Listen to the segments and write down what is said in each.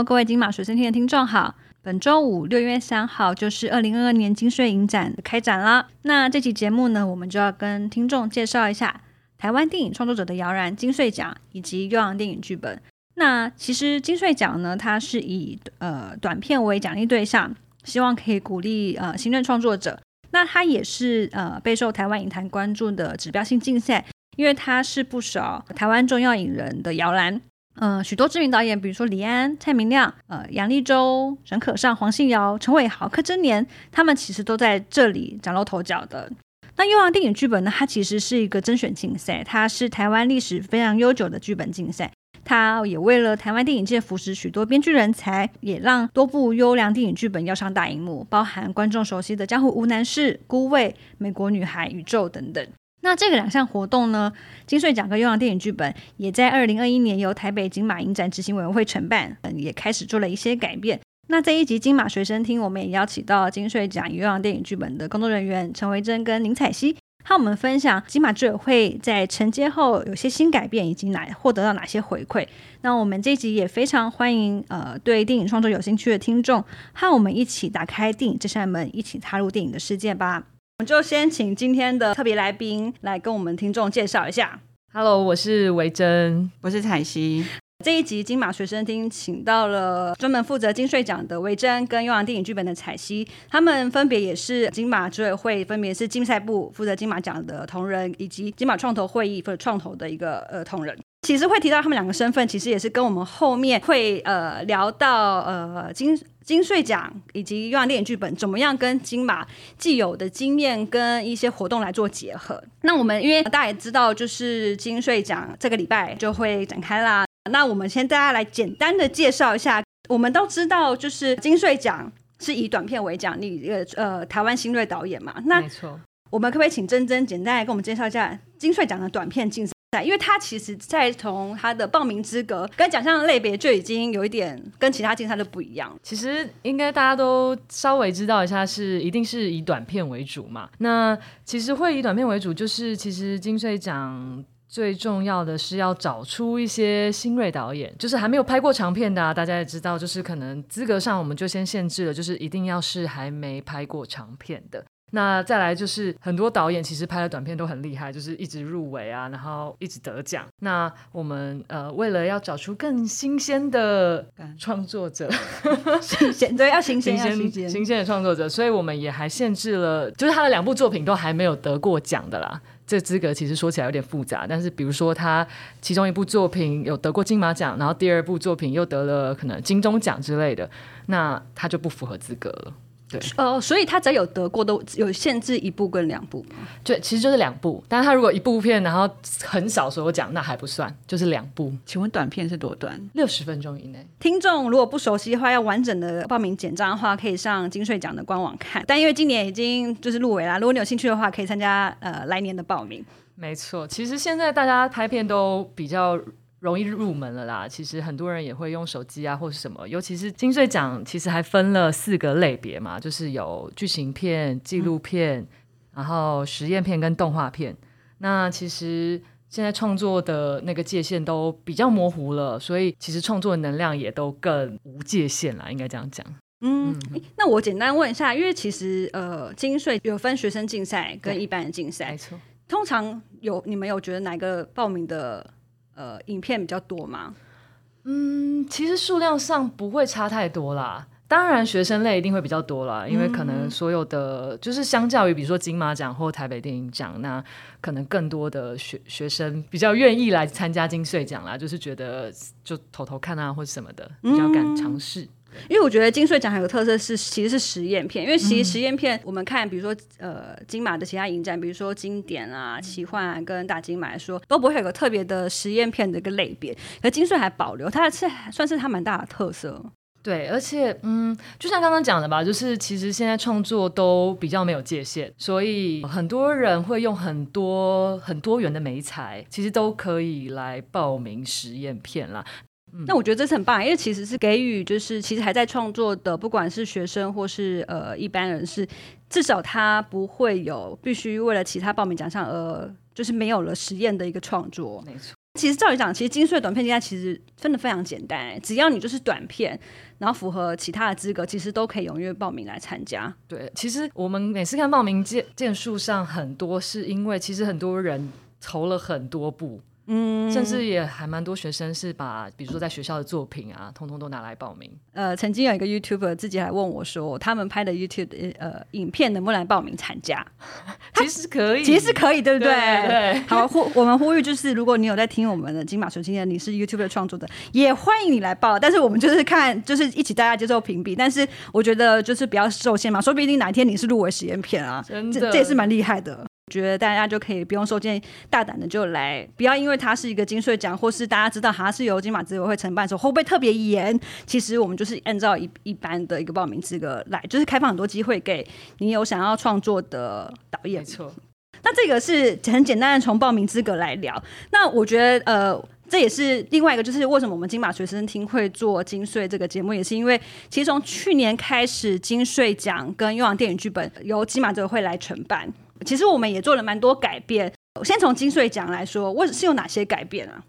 各位金马水生厅的听众好。本周五六月三号就是二零二二年金穗影展的开展啦。那这期节目呢，我们就要跟听众介绍一下台湾电影创作者的摇篮金穗奖以及优良电影剧本。那其实金穗奖呢，它是以呃短片为奖励对象，希望可以鼓励呃新任创作者。那它也是呃备受台湾影坛关注的指标性竞赛，因为它是不少台湾重要影人的摇篮。呃，许多知名导演，比如说李安、蔡明亮、呃杨立洲、沈可尚、黄信尧、陈伟豪、柯震年，他们其实都在这里崭露头角的。那优良电影剧本呢？它其实是一个甄选竞赛，它是台湾历史非常悠久的剧本竞赛。它也为了台湾电影界扶持许多编剧人才，也让多部优良电影剧本要上大荧幕，包含观众熟悉的《江湖无难事》《孤味》《美国女孩》《宇宙》等等。那这个两项活动呢，金穗奖跟优良电影剧本也在二零二一年由台北金马影展执行委员会承办，嗯，也开始做了一些改变。那这一集金马随身听，我们也邀请到金穗奖优良电影剧本的工作人员陈维珍跟林彩希，和我们分享金马居委会在承接后有些新改变，以及哪获得到哪些回馈。那我们这一集也非常欢迎呃对电影创作有兴趣的听众，和我们一起打开电影这扇门，一起踏入电影的世界吧。我们就先请今天的特别来宾来跟我们听众介绍一下。Hello，我是维珍，我是彩西。这一集金马学生厅请到了专门负责金穗奖的维珍跟优良电影剧本的彩西，他们分别也是金马执委会，分别是竞赛部负责金马奖的同仁，以及金马创投会议负责创投的一个呃同仁。其实会提到他们两个身份，其实也是跟我们后面会呃聊到呃金。金穗奖以及优良电影剧本怎么样跟金马既有的经验跟一些活动来做结合？那我们因为大家也知道，就是金穗奖这个礼拜就会展开啦。那我们先大家来简单的介绍一下。我们都知道，就是金穗奖是以短片为奖励，一个呃台湾新锐导演嘛。那没错，我们可不可以请珍珍简单来跟我们介绍一下金穗奖的短片竞赛？因为他其实，在从他的报名资格跟奖项类别就已经有一点跟其他竞赛都不一样。其实应该大家都稍微知道一下，是一定是以短片为主嘛。那其实会以短片为主，就是其实金穗奖最重要的是要找出一些新锐导演，就是还没有拍过长片的，大家也知道，就是可能资格上我们就先限制了，就是一定要是还没拍过长片的。那再来就是很多导演其实拍的短片都很厉害，就是一直入围啊，然后一直得奖。那我们呃为了要找出更新鲜的创作者，新鲜对要新鲜新鲜新鲜的创作者，所以我们也还限制了，就是他的两部作品都还没有得过奖的啦。这资格其实说起来有点复杂，但是比如说他其中一部作品有得过金马奖，然后第二部作品又得了可能金钟奖之类的，那他就不符合资格了。对，呃，所以他只要有得过，都有限制一部跟两部。对，其实就是两部。但是他如果一部片，然后很少所有奖，那还不算，就是两部。请问短片是多短？六十分钟以内。听众如果不熟悉的话，要完整的报名简章的话，可以上金穗奖的官网看。但因为今年已经就是入围啦，如果你有兴趣的话，可以参加呃来年的报名。没错，其实现在大家拍片都比较。容易入门了啦，其实很多人也会用手机啊，或者什么。尤其是金穗奖，其实还分了四个类别嘛，就是有剧情片、纪录片，然后实验片跟动画片。那其实现在创作的那个界限都比较模糊了，所以其实创作的能量也都更无界限啦，应该这样讲。嗯，那我简单问一下，因为其实呃，金穗有分学生竞赛跟一般的竞赛，没错。通常有你们有觉得哪个报名的？呃，影片比较多吗？嗯，其实数量上不会差太多啦。当然，学生类一定会比较多啦，因为可能所有的就是相较于比如说金马奖或台北电影奖，那可能更多的学学生比较愿意来参加金穗奖啦，就是觉得就偷偷看啊或者什么的，比较敢尝试。因为我觉得金穗奖还有个特色是，其实是实验片。因为其实实验片，我们看，比如说呃金马的其他影展，比如说经典啊、奇幻啊跟大金马来说，都不会有个特别的实验片的一个类别。可金穗还保留，它是算是它蛮大的特色。对，而且嗯，就像刚刚讲的吧，就是其实现在创作都比较没有界限，所以很多人会用很多很多元的媒材，其实都可以来报名实验片啦。那我觉得这是很棒，因为其实是给予就是其实还在创作的，不管是学生或是呃一般人是，至少他不会有必须为了其他报名奖项而就是没有了实验的一个创作。没错。其实照理讲，其实金穗短片竞赛其实真的非常简单、欸，只要你就是短片，然后符合其他的资格，其实都可以踊跃报名来参加。对，其实我们每次看报名件件数上很多，是因为其实很多人投了很多部。嗯，甚至也还蛮多学生是把，比如说在学校的作品啊，通通都拿来报名。呃，曾经有一个 YouTuber 自己还问我说，他们拍的 YouTube 呃影片能不能来报名参加？其实可以，其实可以，对不对？对。好，呼我们呼吁就是，如果你有在听我们的金马纯青的，你是 YouTube 的创作的，也欢迎你来报。但是我们就是看，就是一起大家接受评比。但是我觉得就是不要受限嘛，说不定哪一天你是入围实验片啊，真的，这也是蛮厉害的。觉得大家就可以不用受限，大胆的就来，不要因为它是一个金穗奖，或是大家知道它是由金马资委会承办的时候，会不会特别严？其实我们就是按照一一般的一个报名资格来，就是开放很多机会给你有想要创作的导演。没错，那这个是很简单的从报名资格来聊。那我觉得呃，这也是另外一个，就是为什么我们金马学生厅会做金穗这个节目，也是因为其实从去年开始，金穗奖跟优良电影剧本由金马资委会来承办。其实我们也做了蛮多改变。先从金穗奖来说，我是有哪些改变啊？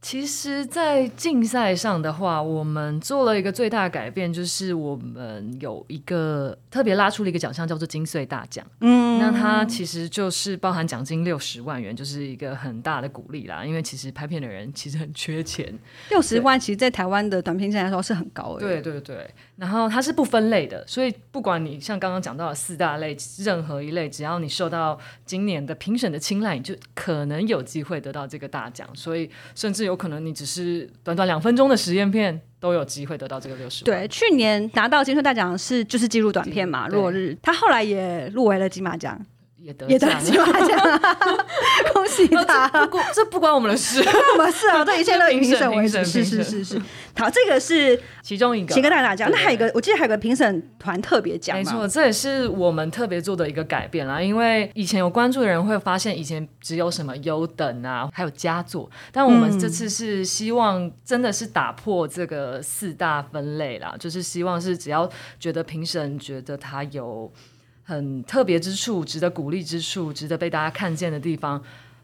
其实，在竞赛上的话，我们做了一个最大的改变，就是我们有一个特别拉出了一个奖项，叫做金穗大奖。嗯，那它其实就是包含奖金六十万元，就是一个很大的鼓励啦。因为其实拍片的人其实很缺钱，六十万其实，在台湾的短片赛来说是很高的。对对对。然后它是不分类的，所以不管你像刚刚讲到的四大类，任何一类，只要你受到今年的评审的青睐，你就可能有机会得到这个大奖。所以甚至有可能你只是短短两分钟的实验片，都有机会得到这个六十。对，去年拿到金穗大奖是就是记录短片嘛，《落日》，他后来也入围了金马奖。也得也得金马奖，恭喜他！不过这不关我们的事，关我们事啊！这一切都以评审为主，是是是是。好，这个是其中一个，几个大家讲。那还有一个，我记得还有个评审团特别奖，没错，这也是我们特别做的一个改变啦。因为以前有关注的人会发现，以前只有什么优等啊，还有佳作，但我们这次是希望真的是打破这个四大分类啦，就是希望是只要觉得评审觉得他有。很特别之处，值得鼓励之处，值得被大家看见的地方，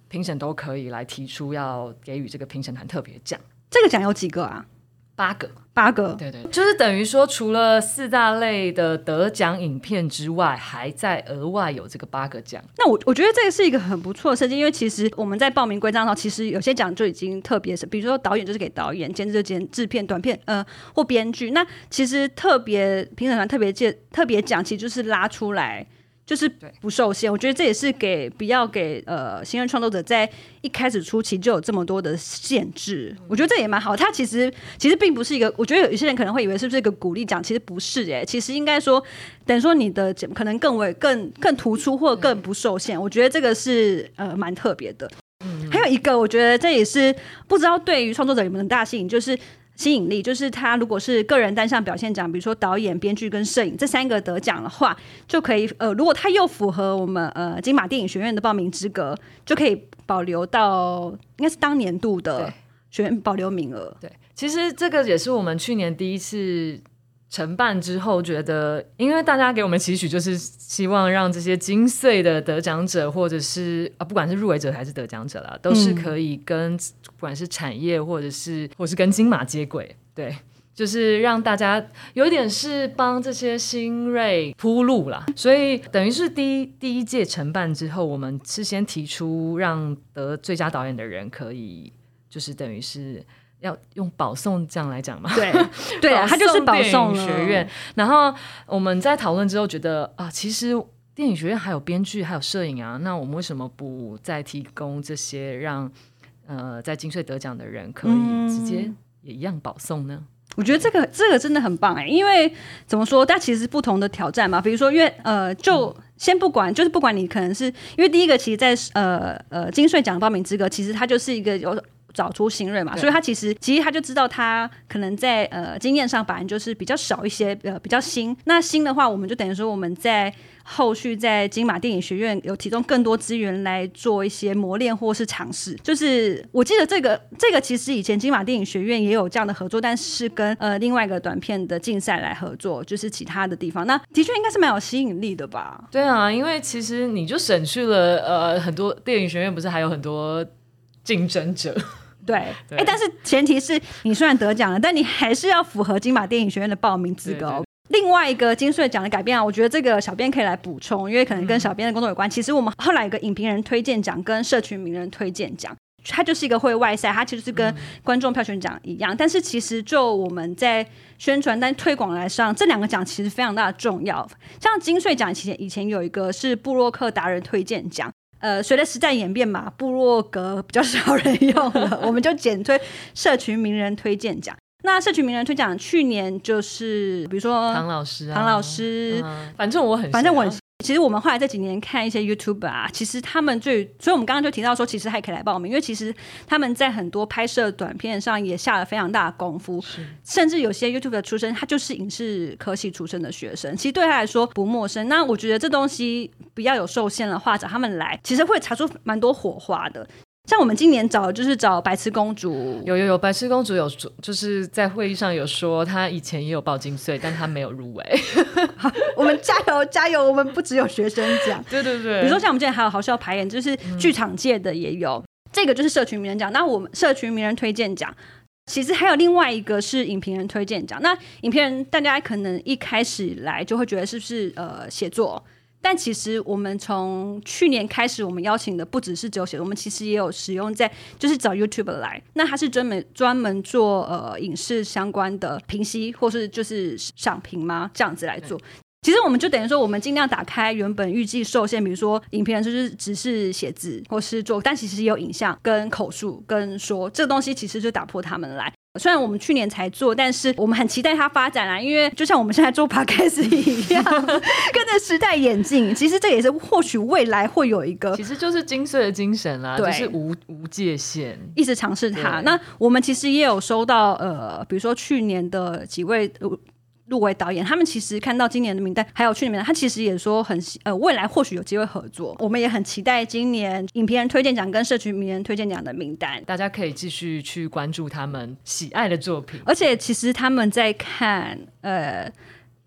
评审都可以来提出要给予这个评审团特别奖。这个奖有几个啊？八个，八个，对对，就是等于说，除了四大类的得奖影片之外，还在额外有这个八个奖。那我我觉得这个是一个很不错的设计，因为其实我们在报名规章上，其实有些奖就已经特别是，比如说导演就是给导演，监制就监制片、短片，呃，或编剧。那其实特别评审团特别介特别奖，其实就是拉出来。就是不受限，我觉得这也是给不要给呃新人创作者在一开始初期就有这么多的限制，我觉得这也蛮好。它其实其实并不是一个，我觉得有一些人可能会以为是不是一个鼓励奖，其实不是哎，其实应该说等于说你的可能更为更更突出或更不受限，我觉得这个是呃蛮特别的。还有一个，我觉得这也是不知道对于创作者有没有很大吸引，就是。吸引力就是他，如果是个人单项表现奖，比如说导演、编剧跟摄影这三个得奖的话，就可以呃，如果他又符合我们呃金马电影学院的报名资格，就可以保留到应该是当年度的学院保留名额。对，其实这个也是我们去年第一次。承办之后，觉得因为大家给我们期许，就是希望让这些金穗的得奖者，或者是啊，不管是入围者还是得奖者啦，都是可以跟不管是产业或者是或是跟金马接轨，对，就是让大家有点是帮这些新锐铺路啦。所以等于是第一第一届承办之后，我们是先提出让得最佳导演的人可以，就是等于是。要用保送这样来讲嘛？对 对啊，他就是保送学院。然后我们在讨论之后觉得啊，其实电影学院还有编剧，还有摄影啊，那我们为什么不再提供这些，让呃在金穗得奖的人可以直接也一样保送呢？我觉得这个这个真的很棒哎，因为怎么说，但其实不同的挑战嘛。比如说，因为呃，就先不管，就是不管你可能是因为第一个，其实，在呃呃金穗奖报名资格，其实它就是一个有。找出新锐嘛，所以他其实其实他就知道他可能在呃经验上反正就是比较少一些，呃比较新。那新的话，我们就等于说我们在后续在金马电影学院有提供更多资源来做一些磨练或是尝试。就是我记得这个这个其实以前金马电影学院也有这样的合作，但是跟呃另外一个短片的竞赛来合作，就是其他的地方。那的确应该是蛮有吸引力的吧？对啊，因为其实你就省去了呃很多电影学院不是还有很多竞争者。对，哎、对但是前提是你虽然得奖了，但你还是要符合金马电影学院的报名资格哦。另外一个金穗奖的改变啊，我觉得这个小编可以来补充，因为可能跟小编的工作有关。其实我们后来有个影评人推荐奖跟社群名人推荐奖。它就是一个会外赛，它其实是跟观众票选奖一样，但是其实就我们在宣传但推广来上，这两个奖其实非常大的重要。像金穗奖，其实以前有一个是布洛克达人推荐奖，呃，随着时代演变嘛，部落格比较少人用了，我们就简推社群名人推荐奖。那社群名人推奖去年就是比如说唐老师啊，唐老师，嗯反正我很，反正我很其实我们后来这几年看一些 YouTube 啊，其实他们最，所以我们刚刚就提到说，其实还可以来报名，因为其实他们在很多拍摄短片上也下了非常大的功夫，甚至有些 YouTube 的出身，他就是影视科系出身的学生，其实对他来说不陌生。那我觉得这东西不要有受限的，话找他们来，其实会擦出蛮多火花的。像我们今年找就是找白痴公主，有有有，白痴公主有说，就是在会议上有说，她以前也有报金穗，但她没有入围。我们加油加油！我们不只有学生奖，对对对，比如说像我们之前还有好笑排演，就是剧场界的也有，这个就是社群名人奖。那我们社群名人推荐奖，其实还有另外一个是影评人推荐奖。那影评人大家可能一开始来就会觉得是不是呃写作？但其实我们从去年开始，我们邀请的不只是只有写，我们其实也有使用在就是找 YouTube 来，那他是专门专门做呃影视相关的评析，或是就是赏评吗？这样子来做。其实我们就等于说，我们尽量打开原本预计受限，比如说影片就是只是写字或是做，但其实也有影像、跟口述、跟说这个东西，其实就打破他们来。虽然我们去年才做，但是我们很期待它发展啊，因为就像我们现在做 podcast 一样，跟着时代演进。其实这也是或许未来会有一个其实就是精髓的精神啦，对就是无无界限。一直尝试它。那我们其实也有收到呃，比如说去年的几位。呃入围导演，他们其实看到今年的名单，还有去年名单，他其实也说很希呃，未来或许有机会合作。我们也很期待今年影评人推荐奖跟社群名人推荐奖的名单。大家可以继续去关注他们喜爱的作品。而且其实他们在看，呃，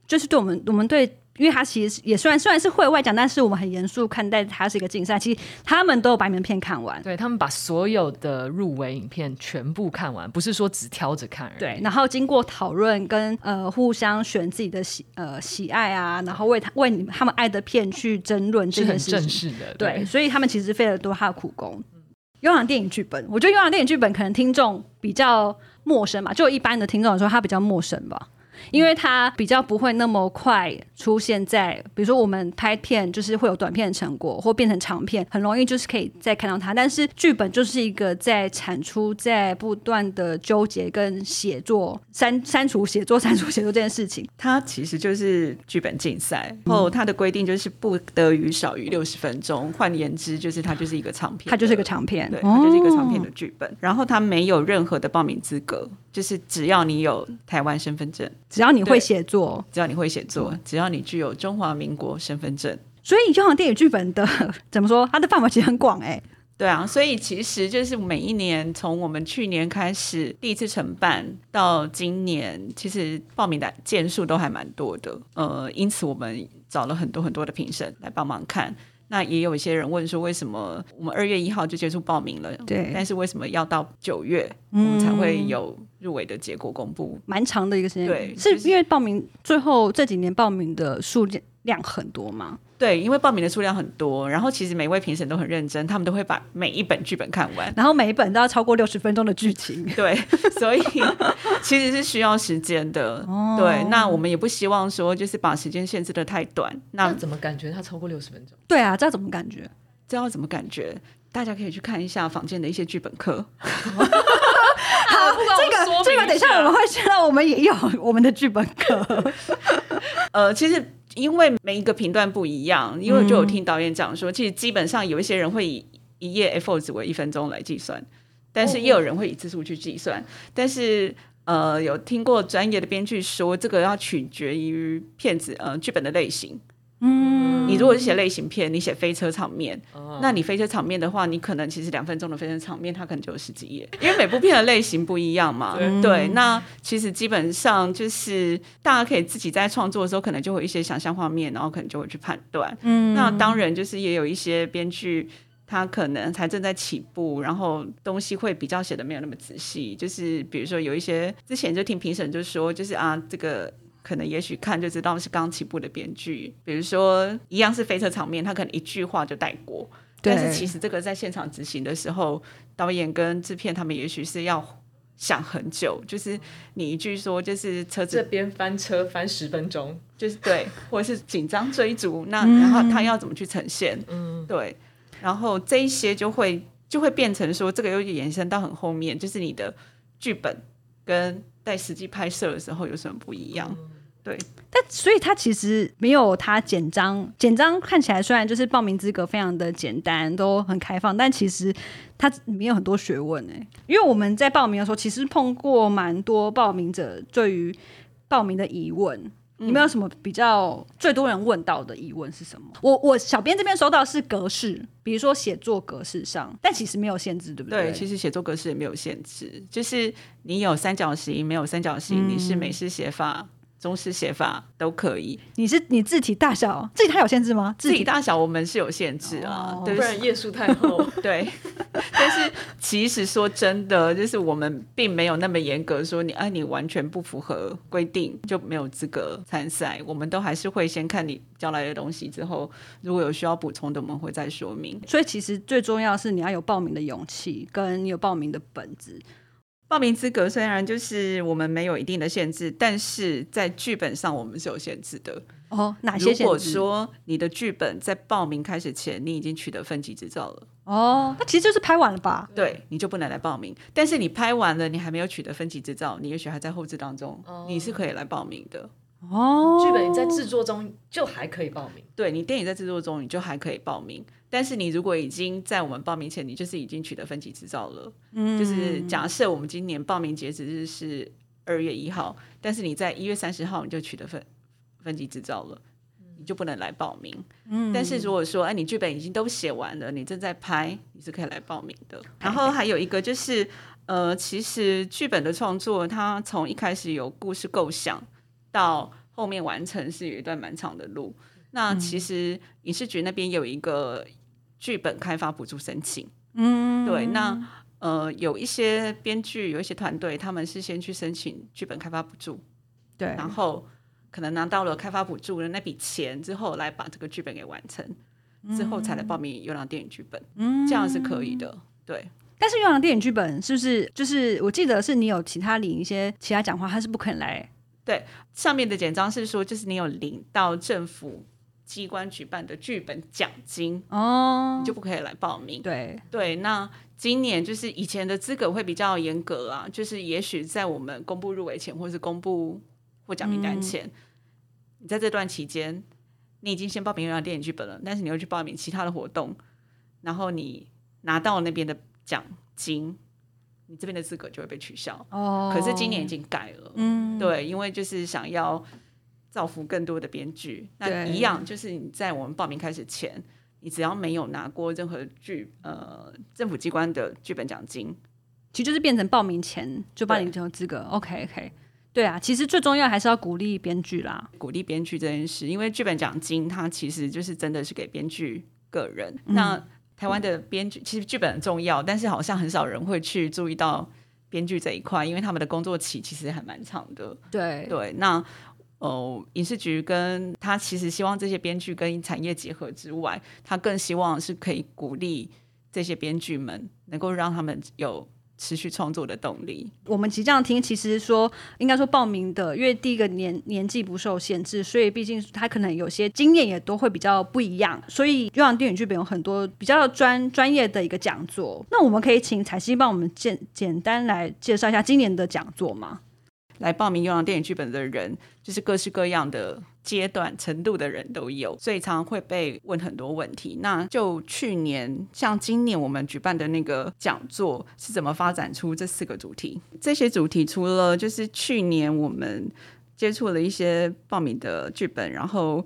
就是对我们我们对。因为他其实也虽然虽然是会外奖，但是我们很严肃看待它是一个竞赛。其实他们都有把影片看完，对他们把所有的入围影片全部看完，不是说只挑着看而已。对，然后经过讨论跟呃互相选自己的喜呃喜爱啊，然后为他为他们爱的片去争论这是很件事情。正式的。对，所以他们其实费了多他的苦功。优良电影剧本，我觉得优良电影剧本可能听众比较陌生嘛，就一般的听众来说，他比较陌生吧。因为它比较不会那么快出现在，比如说我们拍片就是会有短片的成果，或变成长片，很容易就是可以再看到它。但是剧本就是一个在产出、在不断的纠结跟写作、删删除写作、删除写作这件事情。它其实就是剧本竞赛，然后它的规定就是不得于少于六十分钟。换言之，就是它就是一个长片，它就是一个长片，对，它就是一个长片哦的剧本。然后它没有任何的报名资格，就是只要你有台湾身份证，只要你会写作，只要你会写作，只要你具有中华民国身份证。所以就像电影剧本的怎么说？它的范围其实很广哎、对啊，所以其实就是每一年，从我们去年开始第一次承办到今年，其实报名的件数都还蛮多的。呃，因此我们找了很多很多的评审来帮忙看。那也有一些人问说，为什么我们二月一号就结束报名了？对但是为什么要到九月我们才会有入围的结果公布？蛮长的一个时间。对是是因为报名最后这几年报名的数量很多吗？对，因为报名的数量很多，然后其实每位评审都很认真，他们都会把每一本剧本看完。然后每一本都要超过六十分钟的剧情。对，所以其实是需要时间的。哦对，那我们也不希望说就是把时间限制的太短。那那怎么感觉它超过六十分钟？对啊，这要怎么感觉？这要怎么感觉？大家可以去看一下坊间的一些剧本课。好，这个这个，等一下我们会知道，我们也有我们的剧本课。呃，其实因为每一个频段不一样，因为就有听导演讲说，其实基本上有一些人会以一页 A4 纸为一分钟来计算，但是也有人会以字数去计算，但是。呃，有听过专业的编剧说，这个要取决于片子呃剧本的类型。嗯，你如果是写类型片，你写飞车场面，哦那你飞车场面的话，你可能其实两分钟的飞车场面，它可能就有十几页，因为每部片的类型不一样嘛。对对，那其实基本上就是大家可以自己在创作的时候，可能就会有一些想象画面，然后可能就会去判断。嗯那当然就是也有一些编剧。他可能才正在起步，然后东西会比较写的没有那么仔细。就是比如说有一些之前就听评审就说，就是啊，这个可能也许看就知道是刚起步的编剧。比如说一样是飞车场面，他可能一句话就带过，但是其实这个在现场执行的时候，导演跟制片他们也许是要想很久。就是你一句说，就是车子这边翻车翻十分钟，就是对，或者是紧张追逐，那然后他要怎么去呈现？嗯，对。然后这一些就会就会变成说，这个又延伸到很后面，就是你的剧本跟在实际拍摄的时候有什么不一样？对，但所以它其实没有它简章，简章看起来虽然就是报名资格非常的简单，都很开放，但其实它里面有很多学问哎。因为我们在报名的时候，其实碰过蛮多报名者对于报名的疑问。你们有什么比较最多人问到的疑问是什么？我我小编这边收到是格式，比如说写作格式上，但其实没有限制，对不对？对，其实写作格式也没有限制，就是你有三角形，没有三角形，你是美式写法。中式写法都可以。你是你字体大小，字体它有限制吗？字体大小我们是有限制啊，不然页数太厚。对，但是其实说真的，就是我们并没有那么严格，说你啊你完全不符合规定就没有资格参赛。我们都还是会先看你交来的东西之后，如果有需要补充的，我们会再说明。所以其实最重要是你要有报名的勇气，跟你有报名的本子。报名资格虽然就是我们没有一定的限制，但是在剧本上我们是有限制的哦。哪些限制？如果说你的剧本在报名开始前你已经取得分级执照了，哦，那其实就是拍完了吧？对，你就不能来报名。但是你拍完了，你还没有取得分级执照，你也许还在后置当中，你是可以来报名的。哦，剧本你在制作中就还可以报名。对你电影在制作中，你就还可以报名。但是你如果已经在我们报名前，你就是已经取得分级执照了。嗯，就是假设我们今年报名截止日是二月一号，但是你在一月三十号你就取得分分级执照了，你就不能来报名。嗯，但是如果说哎，你剧本已经都写完了，你正在拍，你是可以来报名的。然后还有一个就是，呃，其实剧本的创作，它从一开始有故事构想。到后面完成是有一段蛮长的路。那其实影视局那边有一个剧本开发补助申请，嗯，对。那呃，有一些编剧，有一些团队，他们是先去申请剧本开发补助，对，然后可能拿到了开发补助的那笔钱之后，来把这个剧本给完成，之后才来报名优良电影剧本，嗯，这样是可以的，对。但是优良电影剧本是不是就是我记得是你有其他领一些其他讲话，他是不肯来。对，上面的简章是说，就是你有领到政府机关举办的剧本奖金哦，你就不可以来报名。对对，那今年就是以前的资格会比较严格啊，就是也许在我们公布入围前，或是公布获奖名单前，你在这段期间，你已经先报名了电影剧本了，但是你又去报名其他的活动，然后你拿到那边的奖金。你这边的资格就会被取消哦。可是今年已经改了，嗯，对，因为就是想要造福更多的编剧。那一样就是你在我们报名开始前，你只要没有拿过任何剧呃政府机关的剧本奖金，其实就是变成报名前就帮你有资格。OK OK，对啊，其实最重要还是要鼓励编剧啦，鼓励编剧这件事，因为剧本奖金它其实就是真的是给编剧个人。那台湾的编剧其实剧本很重要，但是好像很少人会去注意到编剧这一块，因为他们的工作期其实还蛮长的。对对，那哦，影视局跟他其实希望这些编剧跟产业结合之外，他更希望是可以鼓励这些编剧们，能够让他们有。持续创作的动力。我们其实这样听，其实说应该说报名的，因为第一个年年纪不受限制，所以毕竟他可能有些经验也都会比较不一样。所以以往电影剧本有很多比较专专业的一个讲座。那我们可以请彩希帮我们简简单来介绍一下今年的讲座吗？来报名优良电影剧本的人，就是各式各样的。阶段程度的人都有，所以常常会被问很多问题。那就去年，像今年我们举办的那个讲座是怎么发展出这四个主题？这些主题除了就是去年我们接触了一些报名的剧本，然后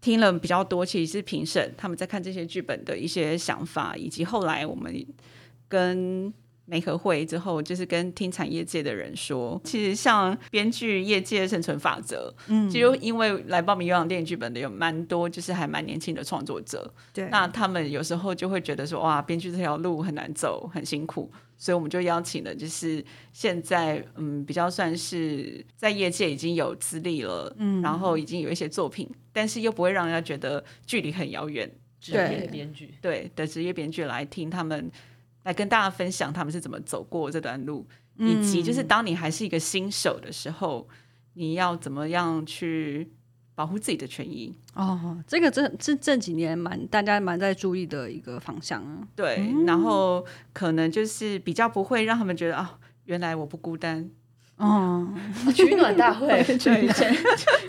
听了比较多，其实是评审他们在看这些剧本的一些想法，以及后来我们跟媒合会之后，就是跟听产业界的人说，其实像编剧业界生存法则，嗯，就因为来报名有氧电影剧本的有蛮多，就是还蛮年轻的创作者，对，那他们有时候就会觉得说，哇，编剧这条路很难走，很辛苦，所以我们就邀请了，就是现在嗯比较算是在业界已经有资历了，嗯，然后已经有一些作品，但是又不会让人家觉得距离很遥远，职业编剧，对的职业编剧来听他们。来跟大家分享他们是怎么走过这段路，以及就是当你还是一个新手的时候，你要怎么样去保护自己的权益。哦，这个这这这几年蛮大家蛮在注意的一个方向啊。对，然后可能就是比较不会让他们觉得啊，原来我不孤单。哦，取暖大会，对前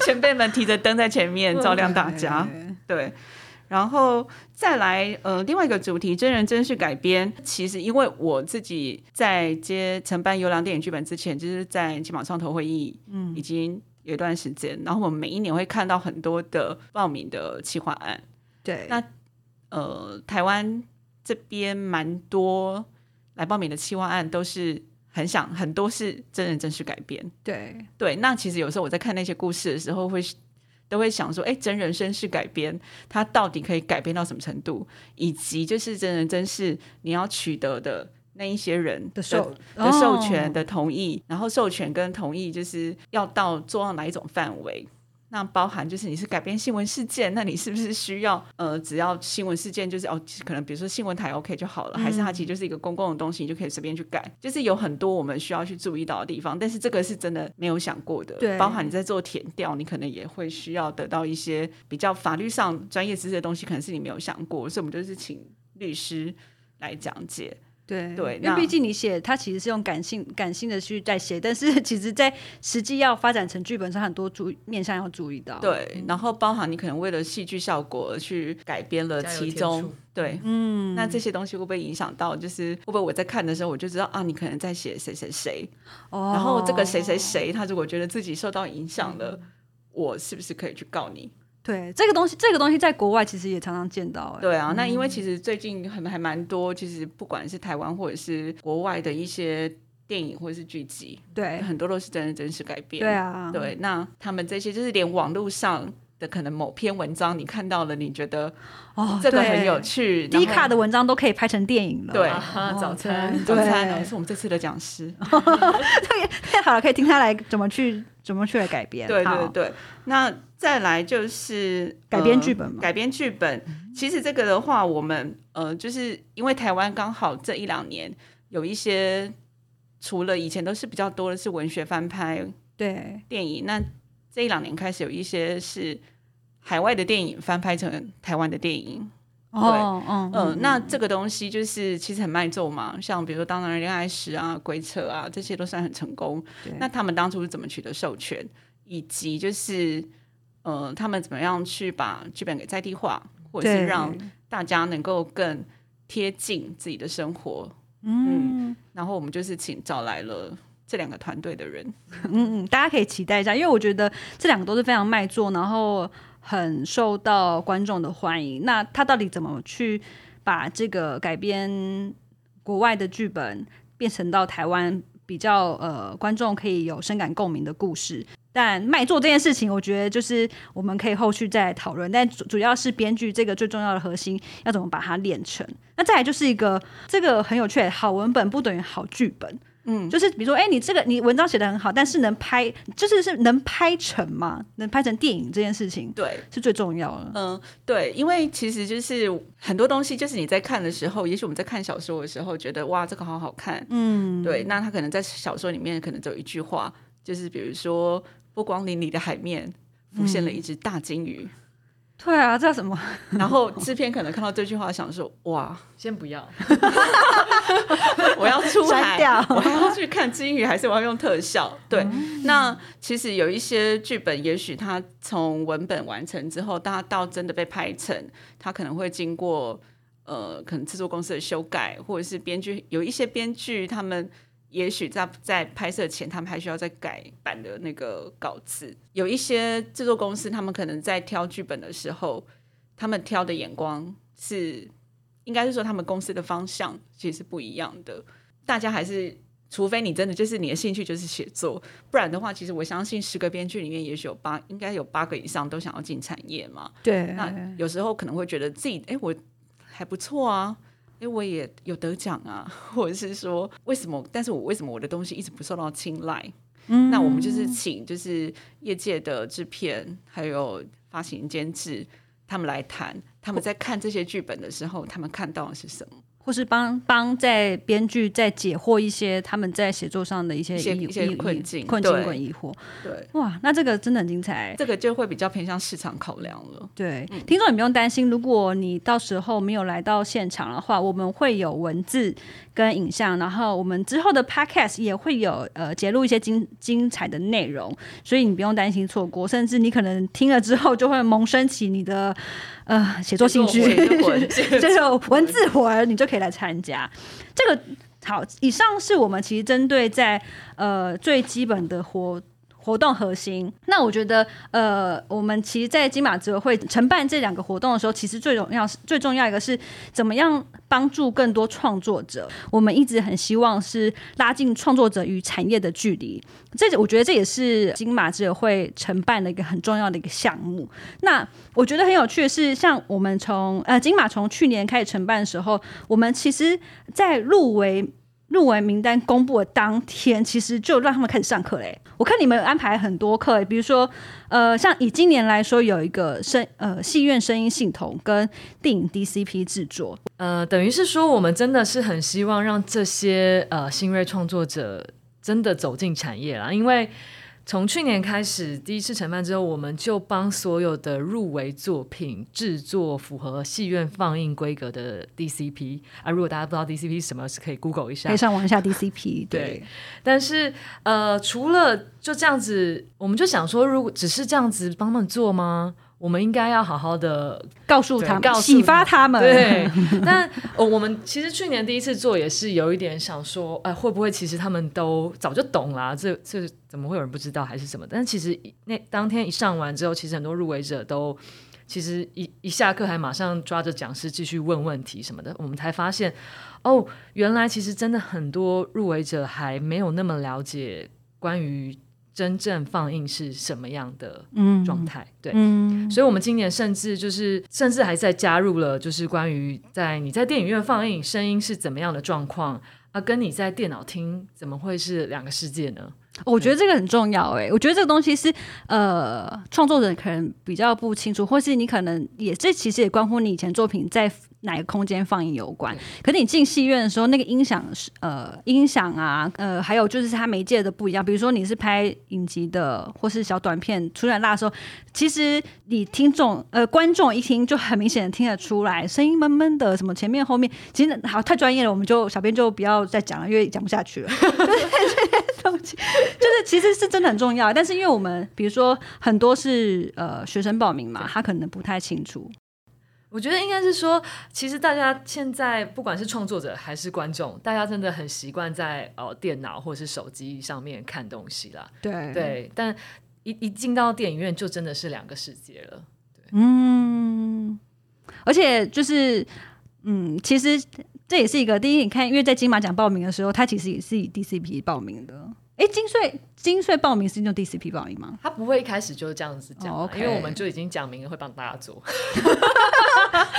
前辈们提着灯在前面照亮大家。对。然后再来，呃，另外一个主题真人真事改编，其实因为我自己在接承办优良电影剧本之前，就是在金马创投会议，嗯，已经有一段时间。然后我们每一年会看到很多的报名的企划案，对。那呃，台湾这边蛮多来报名的企划案，都是很想很多是真人真事改编，对对。那其实有时候我在看那些故事的时候，会。都会想说，哎，真人真事改编，它到底可以改编到什么程度？以及就是真人真事，你要取得的那一些人的授的授权的同意，然后授权跟同意，就是要到做到哪一种范围？那包含就是你是改编新闻事件，那你是不是需要呃，只要新闻事件就是哦，可能比如说新闻台 OK 就好了，还是它其实就是一个公共的东西，你就可以随便去改？就是有很多我们需要去注意到的地方，但是这个是真的没有想过的。对，包含你在做填调，你可能也会需要得到一些比较法律上专业知识的东西，可能是你没有想过，所以我们就是请律师来讲解。对对，因为毕竟你写，它其实是用感性感性的去在写，但是其实在实际要发展成剧本上，很多注面向要注意到。对，然后包含你可能为了戏剧效果而去改编了其中，对，嗯，那这些东西会不会影响到？就是会不会我在看的时候，我就知道啊，你可能在写谁谁谁，哦，然后这个谁谁谁，他如果觉得自己受到影响了，我是不是可以去告你？对这个东西，这个东西在国外其实也常常见到。对啊，那因为其实最近还还蛮多，其实不管是台湾或者是国外的一些电影或者是剧集，对，很多都是真人真实改编。对啊，对，那他们这些就是连网络上的可能某篇文章，你看到了，你觉得哦这个很有趣，低卡的文章都可以拍成电影了。对，早餐，早餐是我们这次的讲师，太好了，可以听他来怎么去怎么去来改编。对对对，那。再来就是改编剧本，改编剧本。其实这个的话，我们呃，就是因为台湾刚好这一两年有一些，除了以前都是比较多的是文学翻拍对电影，那这一两年开始有一些是海外的电影翻拍成台湾的电影。哦，嗯嗯，那这个东西就是其实很卖座嘛，像比如说《当男人恋爱时》啊、《鬼扯》啊，这些都算很成功。那他们当初是怎么取得授权，以及就是。呃，他们怎么样去把剧本给在地化，或者是让大家能够更贴近自己的生活？嗯，然后我们就是请找来了这两个团队的人。嗯嗯，大家可以期待一下，因为我觉得这两个都是非常卖座，然后很受到观众的欢迎。那他到底怎么去把这个改编国外的剧本变成到台湾比较呃观众可以有深感共鸣的故事？但卖座这件事情，我觉得就是我们可以后续再讨论。但主主要是编剧这个最重要的核心，要怎么把它练成？那再来就是一个这个很有趣，好文本不等于好剧本。嗯，就是比如说，哎，你这个你文章写的很好，但是能拍，就是是能拍成吗？能拍成电影这件事情，对，是最重要的。嗯，对，因为其实就是很多东西，就是你在看的时候，也许我们在看小说的时候，觉得哇，这个好好看。嗯，对，那他可能在小说里面可能只有一句话，就是比如说。波光粼粼的海面浮现了一只大金鱼。对啊，这什么？然后制片可能看到这句话，想说：“哇，先不要，我要出海，我要去看金鱼，还是我要用特效？”对，那其实有一些剧本，也许它从文本完成之后，它到真的被拍成，它可能会经过呃，可能制作公司的修改，或者是编剧有一些编剧他们。也许在在拍摄前，他们还需要再改版的那个稿子。有一些制作公司，他们可能在挑剧本的时候，他们挑的眼光是，应该是说他们公司的方向其实是不一样的。大家还是。除非你真的就是你的兴趣就是写作，不然的话，其实我相信十个编剧里面也许有八，应该有八个以上都想要进产业嘛。对，那有时候可能会觉得自己，哎，我还不错啊，哎，我也有得奖啊，或者是说为什么？但是我为什么我的东西一直不受到青睐？嗯，那我们就是请就是业界的制片还有发行监制他们来谈，他们在看这些剧本的时候，他们看到的是什么？或是帮帮在编剧在解惑一些他们在写作上的一些一些困境、困境跟疑惑。对，哇，那这个真的很精彩。这个就会比较偏向市场考量了。对，听众你不用担心，如果你到时候没有来到现场的话，我们会有文字跟影像，然后我们之后的 podcast 也会有呃揭露一些精精彩的内容，所以你不用担心错过，甚至你可能听了之后就会萌生起你的。呃，写作兴趣，这种文字魂，你就可以来参加。这个好，以上是我们其实针对在呃最基本的活。活动核心，那我觉得，呃，我们其实，在金马哲会承办这两个活动的时候，其实最重要、最重要一个是怎么样帮助更多创作者。我们一直很希望是拉近创作者与产业的距离。这我觉得这也是金马哲会承办的一个很重要的一个项目。那我觉得很有趣的是，像我们从呃金马从去年开始承办的时候，我们其实在入围。入围名单公布的当天，其实就让他们开始上课嘞。我看你们安排很多课，比如说，呃，像以今年来说，有一个声呃戏院声音系统跟电影 DCP 制作，呃，等于是说，我们真的是很希望让这些呃新锐创作者真的走进产业啦，因为。从去年开始，第一次承办之后，我们就帮所有的入围作品制作符合戏院放映规格的 DCP 啊。如果大家不知道 DCP 什么，是可以 Google 一下，可以上网一下 DCP。对，但是呃，除了就这样子，我们就想说，如果只是这样子帮他们做吗？我们应该要好好的告诉他们，启发他们。对，但我们其实去年第一次做也是有一点想说，哎，会不会其实他们都早就懂了？这这怎么会有人不知道还是什么？但其实那当天一上完之后，其实很多入围者都其实一一下课还马上抓着讲师继续问问题什么的。我们才发现，哦，原来其实真的很多入围者还没有那么了解关于。真正放映是什么样的状态？对，所以，我们今年甚至就是，甚至还在加入了，就是关于在你在电影院放映声音是怎么样的状况啊，跟你在电脑听怎么会是两个世界呢？我觉得这个很重要，哎，我觉得这个东西是呃，创作者可能比较不清楚，或是你可能也这其实也关乎你以前作品在。哪个空间放映有关？可是你进戏院的时候，那个音响是呃音响啊，呃还有就是它媒介的不一样。比如说你是拍影集的，或是小短片出来辣的时候，其实你听众呃观众一听就很明显的听得出来，声音闷闷的，什么前面后面，其实好太专业了，我们就小编就不要再讲了，因为讲不下去了。就是其实是真的很重要，但是因为我们比如说很多是呃学生报名嘛，他可能不太清楚。我觉得应该是说，其实大家现在不管是创作者还是观众，大家真的很习惯在呃电脑或者是手机上面看东西啦。对对，但一一进到电影院就真的是两个世界了。嗯，而且就是嗯，其实这也是一个第一，你看，因为在金马奖报名的时候，他其实也是以 DCP 报名的。哎，金穗金穗报名是用 DCP 报名吗？他不会一开始就是这样子讲，因为我们就已经讲明了会帮大家做。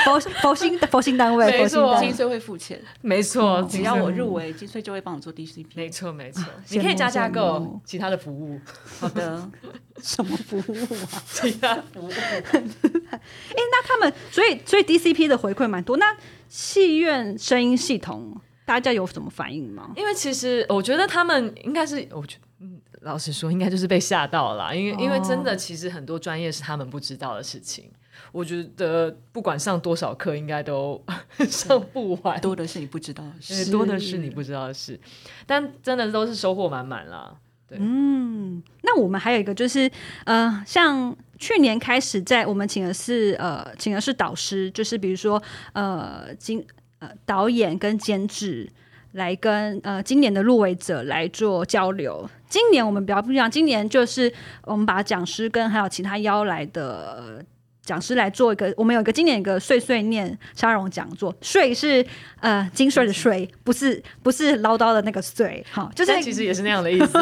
佛 佛心佛心单位，没错，金穗会付钱，没错，只要我入围，金穗就会帮我做 DCP。没错，没错，你可以加价购其他的服务。好的，什么服务啊？其他服务。哎，那他们所以所以 DCP 的回馈蛮多。那戏院声音系统。大家有什么反应吗？因为其实我觉得他们应该是，我觉嗯，老实说，应该就是被吓到了。因为因为真的，其实很多专业是他们不知道的事情。我觉得不管上多少课，应该都 上不完。多的是你不知道的事，多的是你不知道的事。但真的都是收获满满啦。对，嗯，那我们还有一个就是，呃，像去年开始，在我们请的是呃，请的是导师，就是比如说呃，今。呃，导演跟监制来跟呃今年的入围者来做交流。今年我们比较不一样，今年就是我们把讲师跟还有其他邀来的讲师来做一个，我们有一个今年一个碎碎念沙龙讲座，碎是呃精髓的碎，不是不是唠叨的那个碎，好，就是其实也是那样的意思。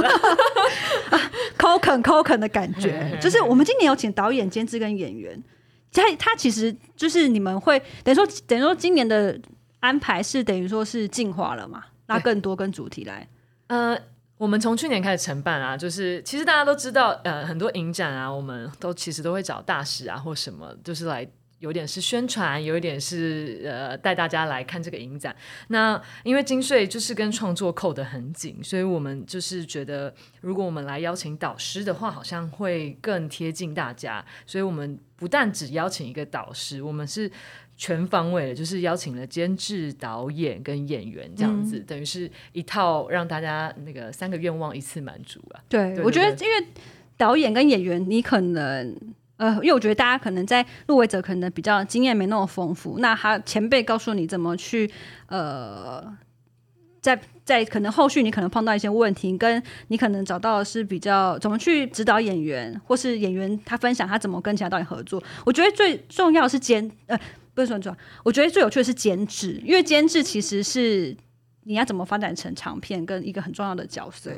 抠啃抠啃的感觉，就是我们今年有请导演、监制跟演员，他他其实就是你们会等于说等于说今年的安排是等于说是进化了嘛，拉更多跟主题来，呃，我们从去年开始承办啊，就是其实大家都知道，呃，很多影展啊，我们都其实都会找大使啊或什么，就是来有点是宣传，有一点是呃带大家来看这个影展。那因为金穗就是跟创作扣得很紧，所以我们就是觉得，如果我们来邀请导师的话，好像会更贴近大家。所以我们不但只邀请一个导师，我们是。全方位的，就是邀请了监制、导演跟演员这样子，等于是一套让大家那个三个愿望一次满足了。对，对我觉得因为导演跟演员，你可能呃，因为我觉得大家可能在入围者可能比较经验没那么丰富，那他前辈告诉你怎么去呃，在在可能后续你可能碰到一些问题，跟你可能找到的是比较怎么去指导演员，或是演员他分享他怎么跟其他导演合作。我觉得最重要的是监呃，不是说重要，我觉得最有趣的是监制，因为监制其实是。你要怎么发展成长片，跟一个很重要的角色。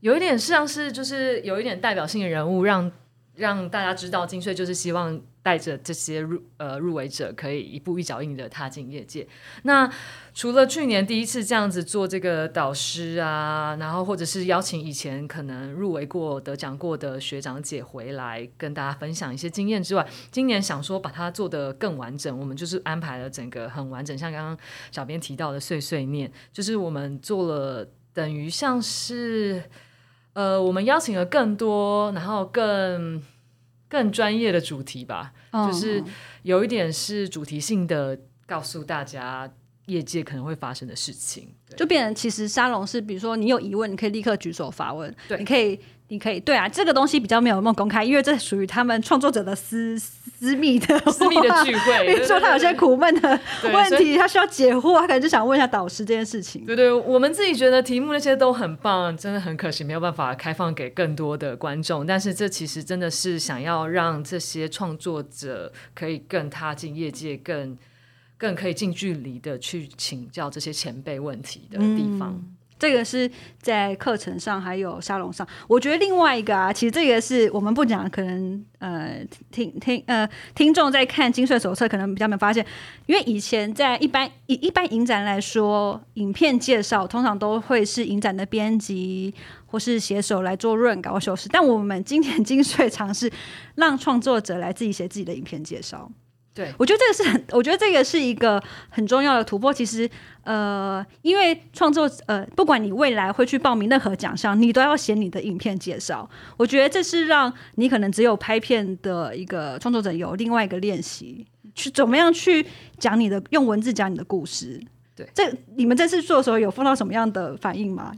有一点像是就是有一点代表性的人物，让让大家知道金穗就是希望带着这些入呃入围者可以一步一脚印的踏进业界。那除了去年第一次这样子做这个导师啊，然后或者是邀请以前可能入围过、得奖过的学长姐回来跟大家分享一些经验之外，今年想说把它做得更完整，我们就是安排了整个很完整，像刚刚小编提到的碎碎念，就是我们做了等于像是。呃，我们邀请了更多，然后更更专业的主题吧，嗯就是有一点是主题性的，告诉大家业界可能会发生的事情。就变成其实沙龙是，比如说你有疑问，你可以立刻举手发问，对你可以，你可以，对啊，这个东西比较没有那么公开，因为这属于他们创作者的私私密的私密的聚会，比如说他有些苦闷的问题，他需要解惑，他可能就想问一下导师这件事情。对对，我们自己觉得题目那些都很棒，真的很可惜没有办法开放给更多的观众。但是这其实真的是想要让这些创作者可以更踏进业界，更更可以近距离的去请教这些前辈问题的地方。这个是在课程上还有沙龙上，我觉得另外一个啊，其实这个是我们不讲，可能呃听听呃听众在看金穗手册，可能比较没有发现，因为以前在一般一一般影展来说，影片介绍通常都会是影展的编辑或是写手来做润稿修饰，但我们今年精髓尝试让创作者来自己写自己的影片介绍。对，我觉得这个是很，我觉得这个是一个很重要的突破。其实，呃，因为创作，呃，不管你未来会去报名任何奖项，你都要写你的影片介绍。我觉得这是让你可能只有拍片的一个创作者有另外一个练习，去怎么样去讲你的，用文字讲你的故事。对，这你们这次做的时候有碰到什么样的反应吗？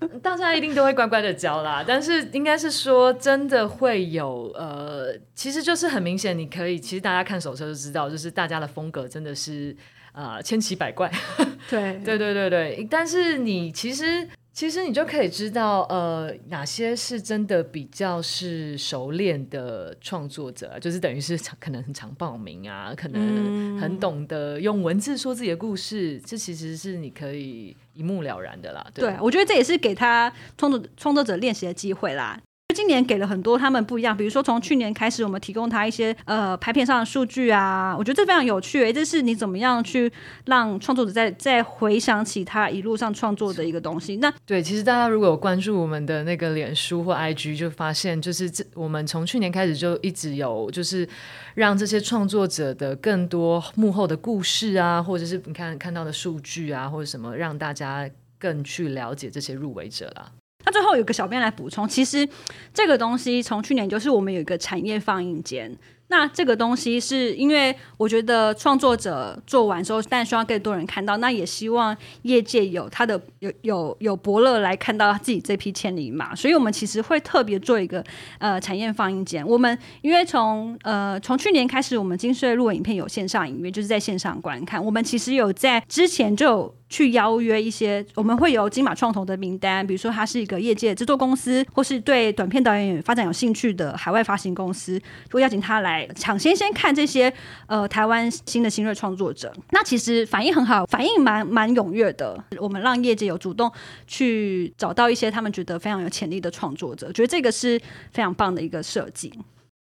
呃大家一定都会乖乖的教啦，但是应该是说真的会有呃，其实就是很明显，你可以其实大家看手册就知道，就是大家的风格真的是呃千奇百怪，对。对对对对，但是你其实其实你就可以知道呃哪些是真的比较是熟练的创作者，就是等于是可能很常报名啊，可能很懂得用文字说自己的故事，这其实是你可以一目了然的啦，对，我觉得这也是给他创作创作者练习的机会啦。今年给了很多他们不一样，比如说从去年开始，我们提供他一些呃拍片上的数据啊，我觉得这非常有趣、欸。这是你怎么样去让创作者再再回想起他一路上创作的一个东西。那对，其实大家如果有关注我们的那个脸书或 IG，就发现就是这我们从去年开始就一直有，就是让这些创作者的更多幕后的故事啊，或者是你看看到的数据啊，或者什么，让大家更去了解这些入围者啦。那最后有个小编来补充，其实这个东西从去年就是我们有一个产业放映间。那这个东西是因为我觉得创作者做完之后，但希望更多人看到，那也希望业界有他的有有有伯乐来看到自己这批千里马，所以我们其实会特别做一个呃产业放映间。我们因为从呃从去年开始，我们金穗录影片有线上影院，就是在线上观看。我们其实有在之前就有去邀约一些，我们会有金马创投的名单，比如说他是一个业界制作公司，或是对短片导演发展有兴趣的海外发行公司，会邀请他来抢先先看这些呃台湾新的新锐创作者。那其实反应很好，反应蛮蛮踊跃的。我们让业界有主动去找到一些他们觉得非常有潜力的创作者，觉得这个是非常棒的一个设计。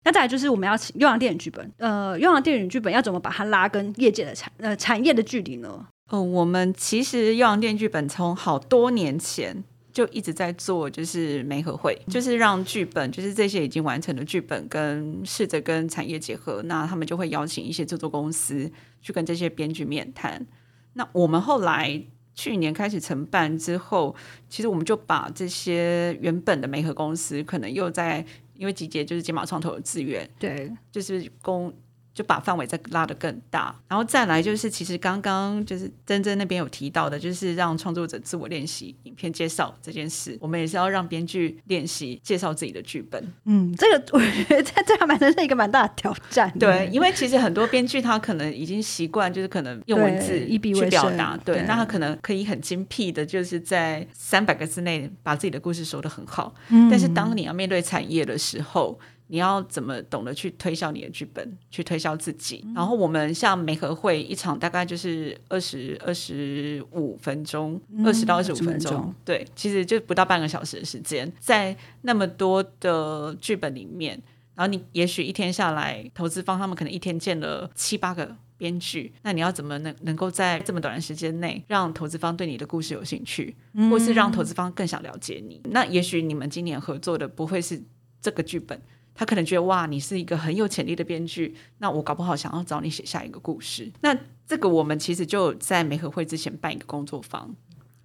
那再来就是我们要请优良电影剧本，呃，优良电影剧本要怎么把它拉跟业界的产呃产业的距离呢？哦，我们其实优良电影剧本从好多年前就一直在做，就是媒合会，就是让剧本，就是这些已经完成的剧本，跟试着跟产业结合，那他们就会邀请一些制作公司去跟这些编剧面谈。那我们后来去年开始承办之后，其实我们就把这些原本的媒合公司，可能又在。因为集结就是金马创投的资源，对，就是公就把范围再拉得更大，然后再来就是其实刚刚就是珍珍那边有提到的，就是让创作者自我练习影片介绍这件事，我们也是要让编剧练习介绍自己的剧本。嗯，这个我觉得这还蛮真是一个蛮大的挑战。对，因为其实很多编剧他可能已经习惯，就是可能用文字一笔去表达，对，那他可能可以很精辟的，就是在三百个字内把自己的故事说得很好。嗯，但是当你要面对产业的时候。你要怎么懂得去推销你的剧本，去推销自己？然后我们像美和会一场大概就是二十二十五分钟，二十到二十五分钟，对，其实就不到半个小时的时间，在那么多的剧本里面，然后你也许一天下来，投资方他们可能一天见了七八个编剧，那你要怎么能能够在这么短的时间内让投资方对你的故事有兴趣，或是让投资方更想了解你？那也许你们今年合作的不会是这个剧本。他可能觉得哇，你是一个很有潜力的编剧，那我搞不好想要找你写下一个故事。那这个我们其实就在媒合会之前办一个工作坊，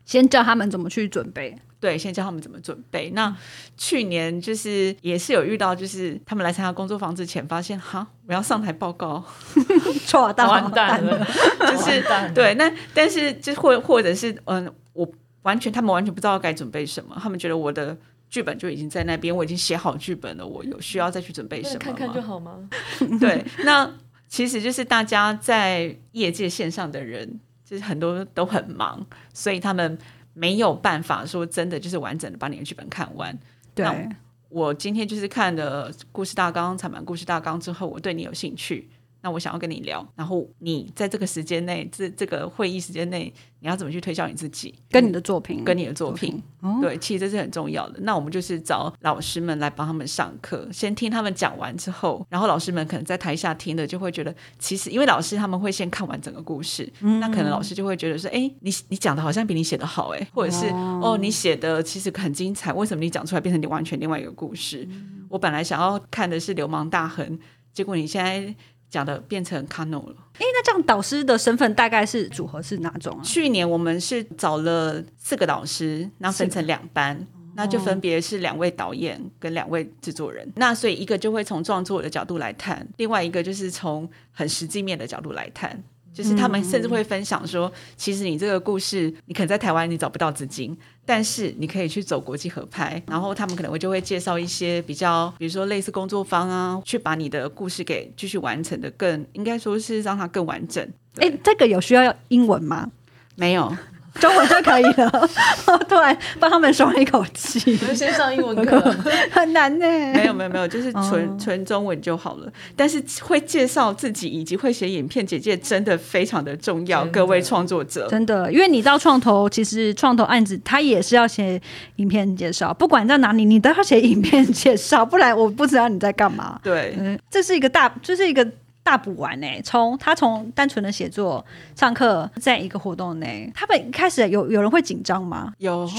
先教他们怎么去准备。对，先教他们怎么准备。那去年就是也是有遇到，就是他们来参加工作坊之前，发现哈，我要上台报告，错到完蛋了，就是对。那但是就或或者是嗯，我完全他们完全不知道该准备什么，他们觉得我的。剧本就已经在那边，我已经写好剧本了。我有需要再去准备什么？看看就好吗？对，那其实就是大家在业界线上的人，就是很多都很忙，所以他们没有办法说真的就是完整的把你的剧本看完。对，我今天就是看了故事大纲、彩版故事大纲之后，我对你有兴趣。那我想要跟你聊，然后你在这个时间内，这这个会议时间内，你要怎么去推销你自己，跟你的作品，跟你的作品，对，其实这是很重要的。那我们就是找老师们来帮他们上课，先听他们讲完之后，然后老师们可能在台下听的就会觉得，其实因为老师他们会先看完整个故事，那可能老师就会觉得说，哎，你你讲的好像比你写的好，哎，或者是哦，你写的其实很精彩，为什么你讲出来变成你完全另外一个故事？我本来想要看的是流氓大亨，结果你现在。讲的变成 Cano 了，哎，那这样导师的身份大概是组合是哪种啊？去年我们是找了四个导师，那分成两班，那就分别是两位导演跟两位制作人。那所以一个就会从创作的角度来谈，另外一个就是从很实际面的角度来谈。就是他们甚至会分享说，其实你这个故事，你可能在台湾你找不到资金，但是你可以去走国际合拍，然后他们可能会就会介绍一些比较，比如说类似工作坊啊，去把你的故事给继续完成的更，应该说是让它更完整。哎，这个有需要英文吗？没有。中文就可以了，突然帮他们松了一口气。先上英文课很难呢。没有没有没有，就是纯纯中文就好了。但是会介绍自己以及会写影片简介，真的非常的重要。各位创作者，真的，因为你到创投，其实创投案子他也是要写影片介绍，不管在哪里，你都要写影片介绍，不然我不知道你在干嘛。对，嗯这是一个大，这是一个。大补完呢，从他从单纯的写作、上课，在一个活动内，他们一开始有有人会紧张吗？有，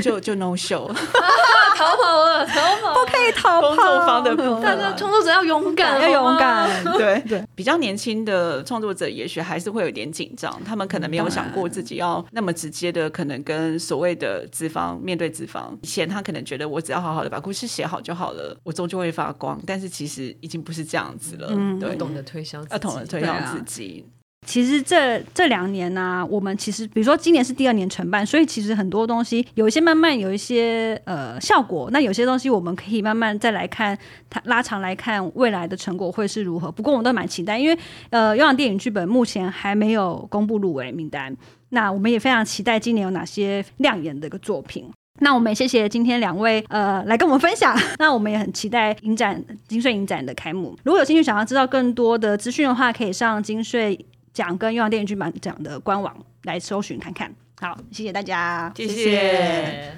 就就 no show，逃跑了，逃跑，不可以逃跑。工作方的部分，创作者要勇敢，要勇敢。对 对，比较年轻的创作者，也许还是会有点紧张，他们可能没有想过自己要那么直接的，可能跟所谓的资方面对资方。以前他可能觉得我只要好好的把故事写好就好了，我终究会发光。但是其实已经不是这样子了，对，懂得。推销，要懂得推销自己。其实这这两年呢、我们其实比如说今年是第二年承办，所以其实很多东西有一些慢慢有一些呃效果，那有些东西我们可以慢慢再来看，它拉长来看未来的成果会是如何。不过我们都蛮期待，因为呃，有氧电影剧本目前还没有公布入围名单，那我们也非常期待今年有哪些亮眼的一个作品。那我们也谢谢今天两位呃来跟我们分享，那我们也很期待影展金穗影展的开幕。如果有兴趣想要知道更多的资讯的话，可以上金穗讲跟用电影剧版讲的官网来搜寻看看。好谢谢大家。谢谢。